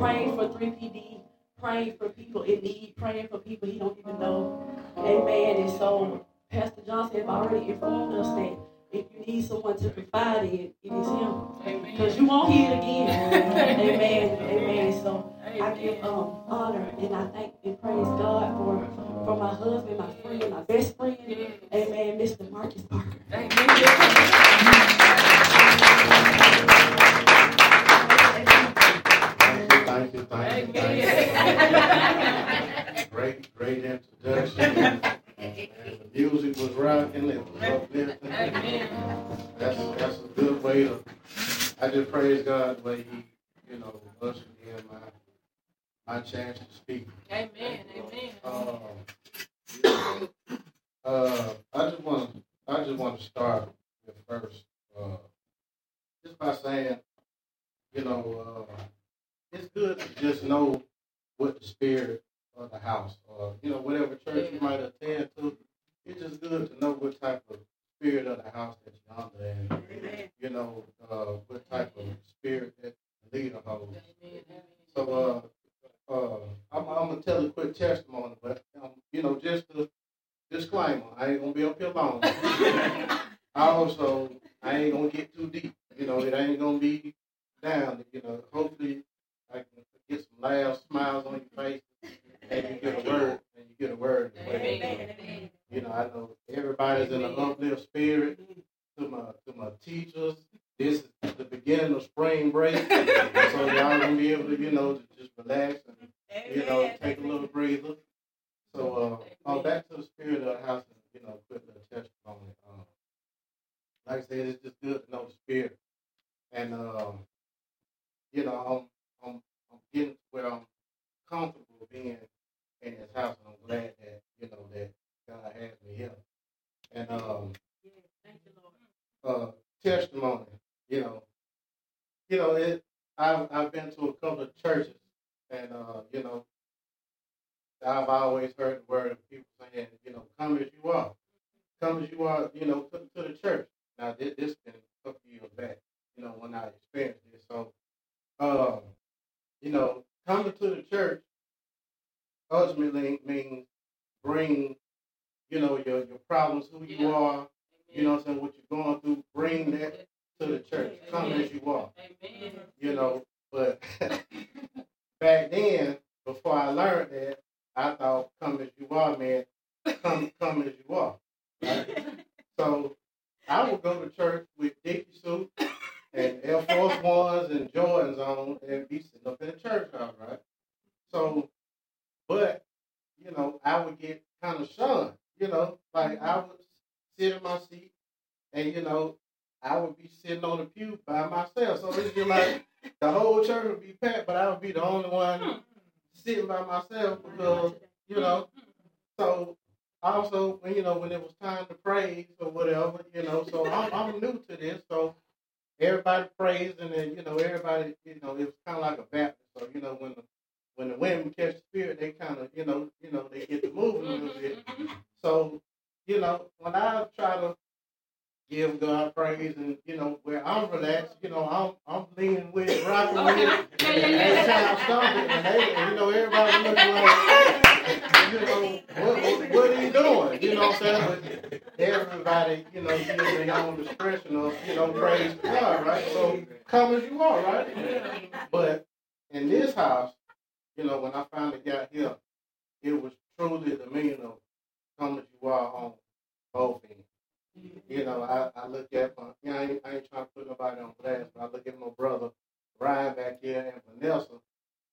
praying for 3PD, praying for people in need, praying for people he don't even know, amen. And so Pastor Johnson have already informed us that if you need someone to confide in, it is him. Because you won't hear it again. Amen. Amen. So I give um, honor and I thank and praise God for, for my husband, my friend, my best friend. Amen. Mr. Marcus Parker. Amen. Great, great introduction And The music was rocking, it was uplifting. That's that's a good way to. I just praise God the way He, you know, ushered in my my chance to speak. Amen. Amen. Um, uh, I just want to I just want to start with first, uh, just by saying, you know, uh, it's good to just know what the spirit of the house, or you know, whatever church you might attend to it's just good to know what type of spirit of the house that you're under and, you know, uh, what type of spirit that the leader holds. So, uh, uh, I'm, I'm to tell a quick testimony, but, um, you know, just a disclaimer, I ain't to be up here long. I also, I ain't to get too deep. You know, it ain't going to be down. You know, hopefully I can get some laughs, smiles on your face, and you get a word, and you get a word. Amen. You know, I know everybody's in an uplift spirit. To my to my teachers, this is the beginning of spring break, so y'all gonna be able to, you know, to just relax and you know take a little breather. So, uh, uh, back to the spirit of the house, and you know, quick little testimony. Um, like I said, it's just good to know the spirit, and um, you know, I'm I'm I'm getting where I'm comfortable being in this house, and I'm glad that you know that God has me here. And um, uh, testimony, you know, you know, it. I've I've been to a couple of churches, and uh, you know, I've always heard the word of people saying, you know, come as you are, come as you are, you know, to, to the church. Now this, this been a couple years back, you know, when I experienced it. So, um, you know, coming to the church ultimately means bring you know, your, your problems, who you yeah. are, you know what I'm saying, what you're going through, bring that to the church. Come as you are. You know, but back then, before I learned that, I thought come as you are, man, come come as you are. Right? so I would go to church with Dickie suit and Air Force Ones and Jordans on and be sitting up in the church house, right? So, but, you know, I would get kind of shunned you know, like I would sit in my seat and, you know, I would be sitting on the pew by myself. So it's just like the whole church would be packed, but I would be the only one sitting by myself because, you know, so also you know when it was time to praise or whatever, you know, so I'm, I'm new to this, so everybody praised and then you know everybody, you know, it was kind of like a Baptist. So you know when the when the women catch the spirit, they kind of, you know, you know, they get to moving a little bit. So, you know, when I try to give God praise and, you know, where I'm relaxed, you know, I'm I'm leaning with, rocking with it, time I stop it, and and, you know, everybody looking like, you know, what, what, what, are you doing? You know what I'm saying? But everybody, you know, gives their own discretion of, you know, praise God, right? So come as you are, right? But in this house, you know, when I finally got here, it was truly the meaning of come as you are on both ends. You know, I, I look at my, you know, I ain't, I ain't trying to put nobody on blast, but I look at my brother Ryan back here and Vanessa.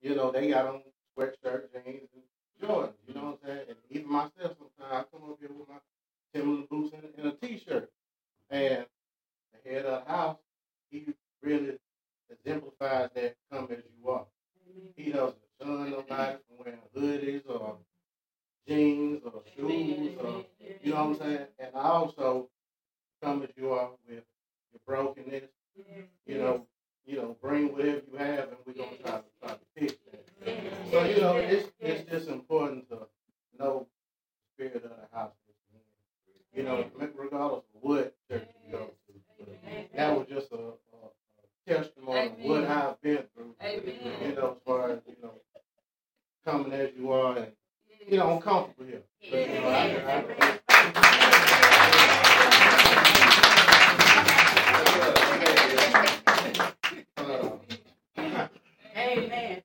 You know, they got on sweatshirt, jeans, and Jordans. You know what I'm saying? And even myself, sometimes I come up here with my Timberland boots and, and a T-shirt. And the head of the house, he really exemplifies that come as you are. He doesn't shun nobody from wearing hoodies or jeans or shoes or you know what I'm saying? And I also come as you are with your brokenness. You know, you know, bring whatever you have and we're gonna try to try to fix that. So, you know, it's it's just important to know the spirit of the house. You know, regardless of what church you go to. That was just a, a, a testimony of what I've been through. You know, as far as, you know, coming as you are and, you know, I'm comfortable here. But, you know, I, I, uh, Amen.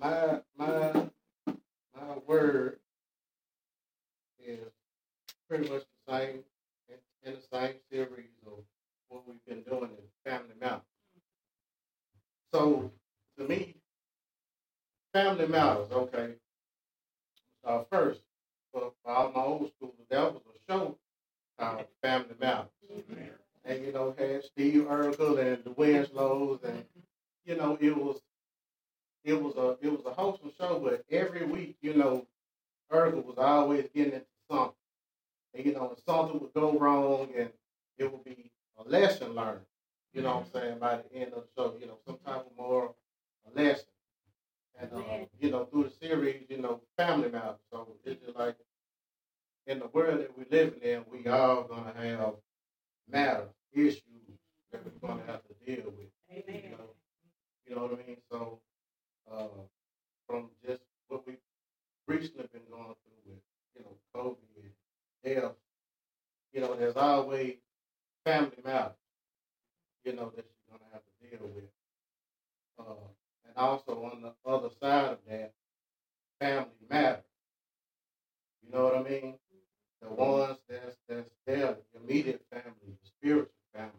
my my my word is pretty much the same in, in the same series of what we've been doing in Family Matters. So to me, Family Matters, okay. Uh, first, for, for all my old school, that was a show called Family Matters. And you know, had Steve Urkel and the Winslows and you know, it was it was a it was a wholesome show, but every week, you know, Urkel was always getting into something. And, you know, something would go wrong and it would be a lesson learned. You know what I'm saying? By the end of the show, you know, some type of moral lesson. And uh, you know, through the series, you know, family matters. So it's just like in the world that we're living in, we all gonna have matters, issues that we're gonna have to deal with. Amen. You know, you know what I mean? So uh, from just what we've recently been going through with, you know, COVID and you know, there's always family matters, you know, that you're going to have to deal with. Uh, and also on the other side of that, family matters. You know what I mean? The ones that's that's there, the immediate family, the spiritual family.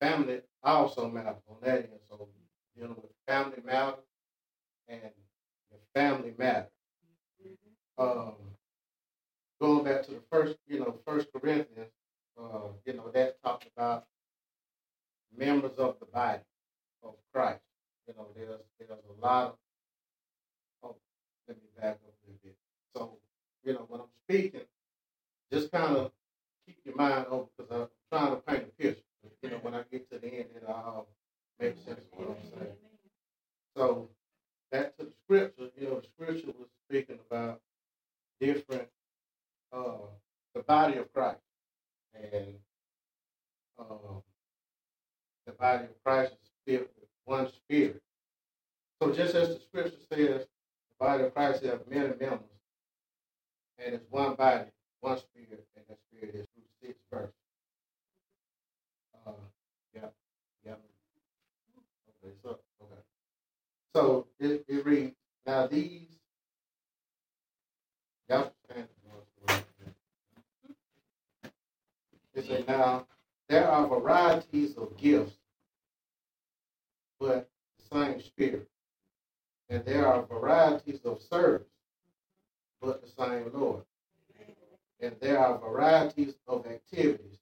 Family also matters on that end. So dealing with family matters and the family matters. Um, going back to the first, you know, First Corinthians, uh, you know, that talked about members of the body of Christ. You know, there's there's a lot of. Oh, let me back up a little bit. So, you know, when I'm speaking, just kind of keep your mind open because I'm trying to paint a picture. You know, when I get to the end, it'll all make sense of what I'm saying. So, back to the scripture, you know, the scripture was speaking about different, uh, the body of Christ. And um, the body of Christ is filled with one spirit. So just as the scripture says, the body of Christ has many members, and it's one body, one spirit, and that spirit is through six verses. Uh, yeah, yeah. So it, it reads, now these. It says, now there are varieties of gifts, but the same spirit. And there are varieties of service, but the same Lord. And there are varieties of activities,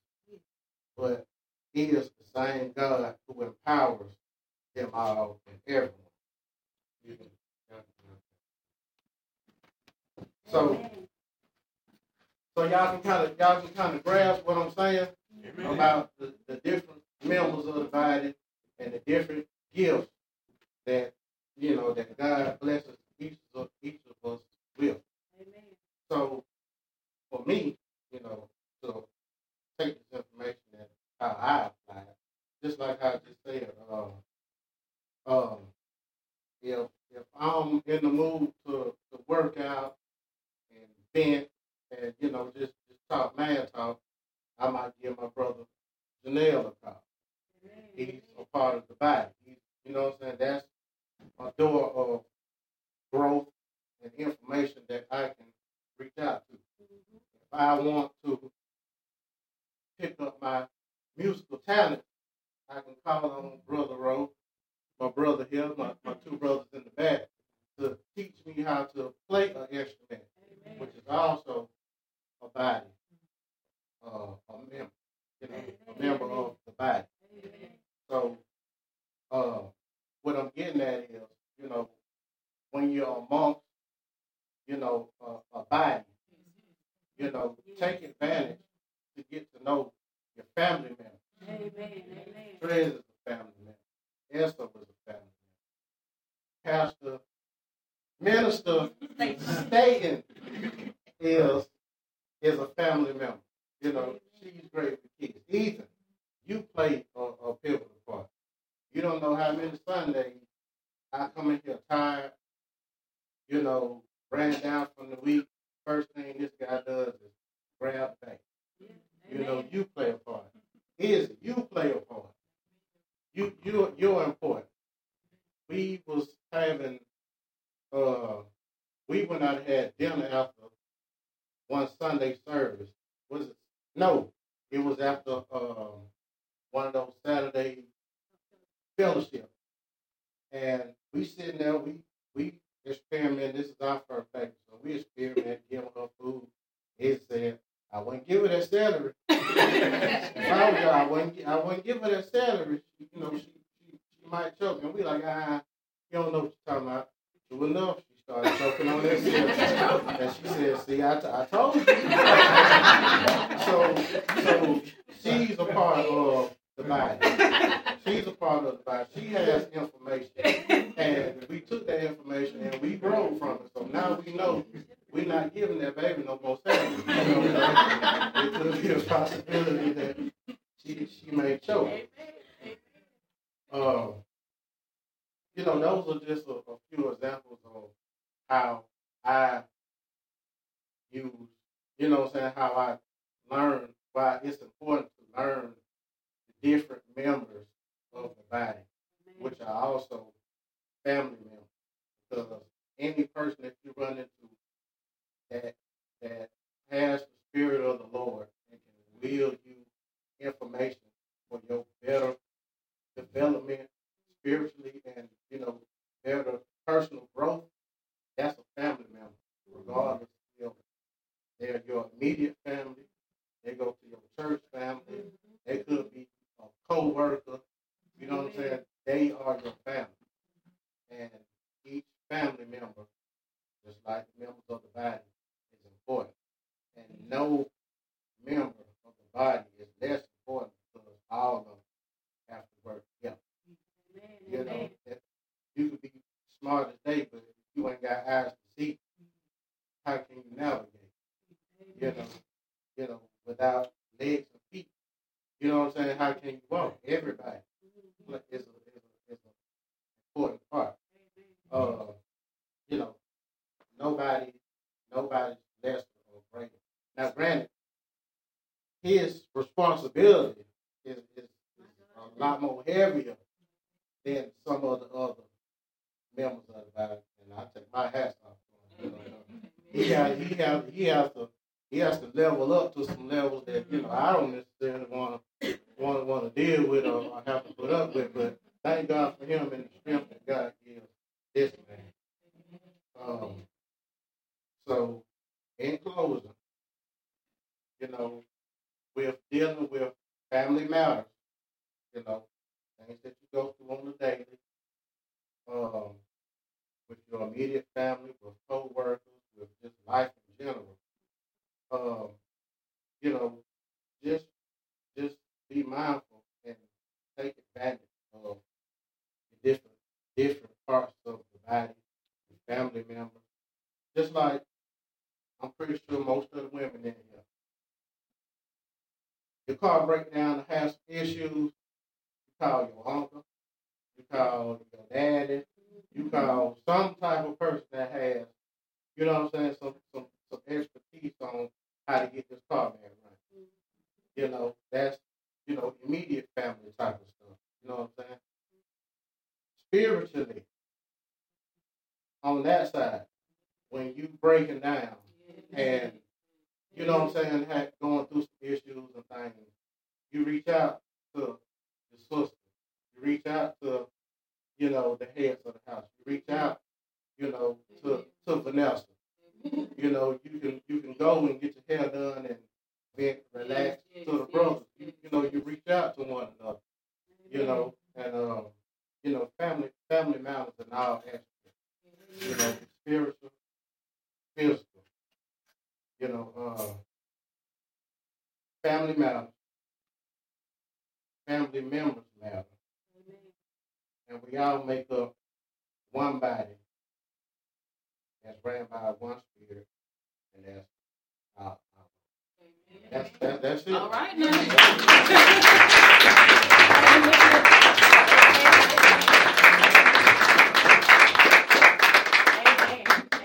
but He is the same God who empowers them all and everyone. So, so y'all can kind of y'all can kind of grasp what I'm saying about the, the different members of the body and the different gifts that you know that God blesses each of each of us with. Amen. So, for me, you know, so take this information and how I apply it, just like I just said, um, um, if if I'm in the mood to, to work out and vent and you know just just talk man talk, I might give my brother Janelle a call. He's a mm-hmm. part of the body. He's, you know what I'm saying? That's a door of growth and information that I can reach out to. Mm-hmm. If I want to pick up my musical talent, I can call on mm-hmm. Brother Rowe, my brother here, my, my two brothers in the back, to teach me how to play an instrument, which is also a body, uh, a member, you know, a member of the body. So, uh, what I'm getting at is, you know, when you're amongst, you know, a, a body, you know, take advantage to get to know your family members. Amen. Amen. Fred is a family member. Esther was a family member. Pastor Minister Staten is is a family member. You know, she's great with kids. Ethan, you play a, a pivotal part. You don't know how many Sundays I come in here tired, you know, ran down from the week. First thing this guy does is grab back. You know, you play a part. Is you play a part. You you you're important. We was having uh we went out and had dinner after one Sunday service. Was it no, it was after um one of those Saturday fellowship. And we sitting there, we we experiment. This is our first baby, so we experiment giving her food. It said, I wouldn't give her that salary. I wouldn't, I wouldn't give her that salary. She, you know, she, she, she might choke. And we like, ah, you don't know what you're talking about. Sure enough, she started choking on that salary. and she said, see, I, t- I told you. so, so she's a part of the body. She's a part of the body. She has information. And we took that information and we grow from it. So now we know we're not giving that baby no more salary. You know, it could be a possibility that she she may choke. Uh, you know, those are just a, a few examples of how I use, you know what I'm saying, how I learn why it's important to learn the different members of the body, which are also family members. Because any person that you run into that that has the spirit of the Lord and can will you information for your better development spiritually and you know better personal growth, that's a family member, regardless of if they're your immediate family, they go to your church family, mm-hmm. they could be a co-worker, you know what I'm mm-hmm. saying? They are your family. And each family member, just like the members of the body, is important. And no member of the body is less important because all of them have to work together. You know, that you could be smart as they, but if you ain't got eyes to see, how can you navigate? You know, you know, without legs and feet. You know what I'm saying? How can you walk? Everybody is a, is a, is an important part. Uh, you know, nobody, nobody's less or greater. Now, granted, his responsibility is, is, is a lot more heavier than some of the other members of the body, and I take my hats off. to him, you know. He has, he has, he has to, he has to level up to some levels that you know I don't necessarily want to want to want to deal with or, have to put up with. But thank God for him and the strength that God gives this man. Um, so, in closing, you know, with dealing with family matters, you know, things that you go through on the daily, um, with your immediate family, with co-workers, with just life in general. Um, you know, just just be mindful and take advantage of the different different parts of the body, the family members. Just like I'm pretty sure most of the women in here. Your car break down and has some issues, you call your uncle, you call your daddy, you call some type of person that has, you know what I'm saying, some some some expertise on how to get this car back running. You know, that's you know, immediate family type of stuff. You know what I'm saying? Spiritually, on that side, when you breaking down and you know what I'm saying, had, going through some issues and things, you reach out to your sister. You reach out to, you know, the heads of the house. You reach out, you know, to to Vanessa. You know, you can you can go and get your hair done and vent, relax to the brothers. You, you know, you reach out to one another. You know, and um, you know, family family matters in all aspects. You know, spiritual, physical. You know, uh, family matters. Family members matter. And we all make up one body that's ran by one spirit, and that's our, that's, that's, that's it. All right now.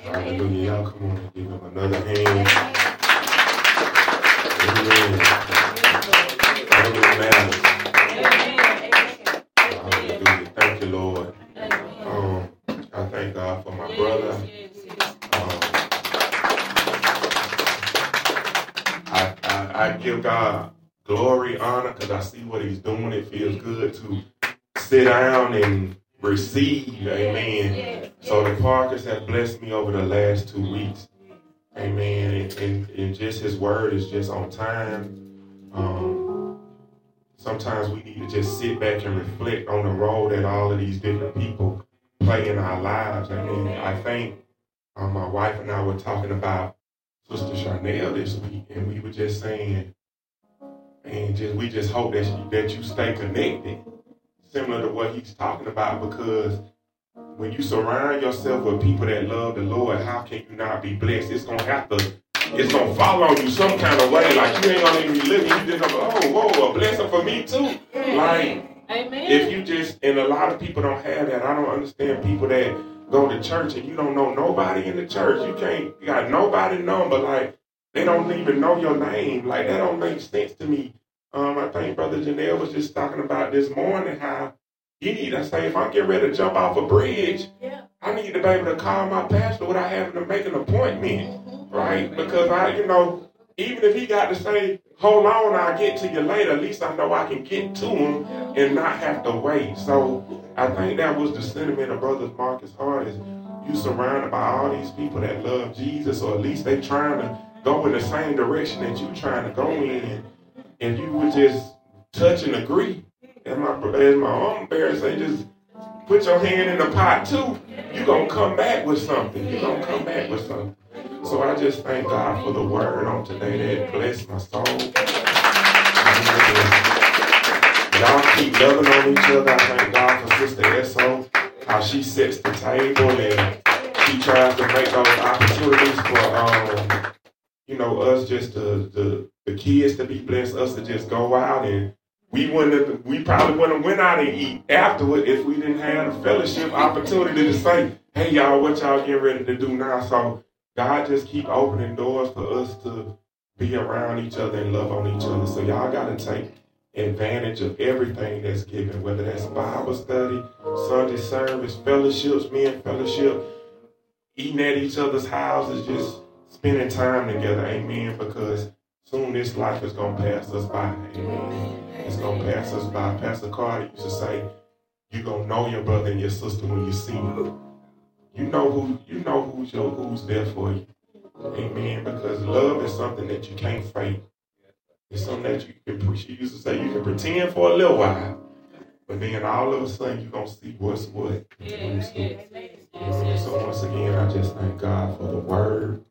Hallelujah. Y'all come on and give him another hand. Amen. Thank you, Lord. Um, I thank God for my brother. Um, I, I, give God glory, honor, because I see what he's doing. It feels good to sit down and receive. Amen. So the Parkers have blessed me over the last two weeks. Amen. And just his word is just on time. Um, sometimes we need to just sit back and reflect on the role that all of these different people play in our lives. I mean, I think um, my wife and I were talking about Sister Charnel this week, and we were just saying, and just we just hope that you, that you stay connected, similar to what he's talking about, because when you surround yourself with people that love the Lord, how can you not be blessed? It's gonna have to, it's gonna follow you some kind of way. Like you ain't gonna even be living. You just gonna, oh, whoa, a blessing for me too. Like Amen. if you just, and a lot of people don't have that. I don't understand people that go to church and you don't know nobody in the church. You can't, you got nobody number. Like they don't even know your name. Like that don't make sense to me. Um, I think Brother Janelle was just talking about this morning how you need to say if I'm getting ready to jump off a bridge, Yeah. I need to be able to call my pastor without having to make an appointment, right? Because I, you know, even if he got to say, "Hold on, I'll get to you later," at least I know I can get to him and not have to wait. So I think that was the sentiment of Brothers Marcus Hart is you surrounded by all these people that love Jesus, or at least they trying to go in the same direction that you trying to go in, and you would just touch and agree. As my as my own parents say, just put your hand in the pot too. You're gonna come back with something. You're gonna come back with something. So I just thank God for the word on today that blessed my soul. Y'all keep loving on each other. I thank God for Sister Esso, how she sets the table and she tries to make those opportunities for um, you know, us just the the, kids to be blessed, us to just go out and we wouldn't have, we probably wouldn't have went out and eat afterward if we didn't have a fellowship opportunity to say, hey y'all, what y'all getting ready to do now? So God just keep opening doors for us to be around each other and love on each other. So y'all gotta take advantage of everything that's given, whether that's Bible study, Sunday service, fellowships, men fellowship, eating at each other's houses, just spending time together, amen, because soon this life is gonna pass us by. Amen. It's gonna pass us by. Pastor Carter used to say, "You gonna know your brother and your sister when you see them. You know who you know who's your who's there for you. Amen. Because love is something that you can't fake. It's something that you can. She used to say you can pretend for a little while, but then all of a sudden you're gonna see what's what. Amen. So once again, I just thank God for the word.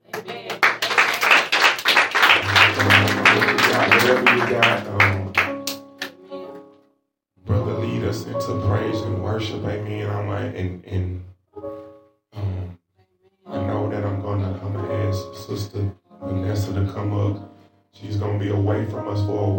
Whatever you got, um, brother, lead us into praise and worship, amen. I'm and and Sister Vanessa to come up. She's gonna be away from us for a while.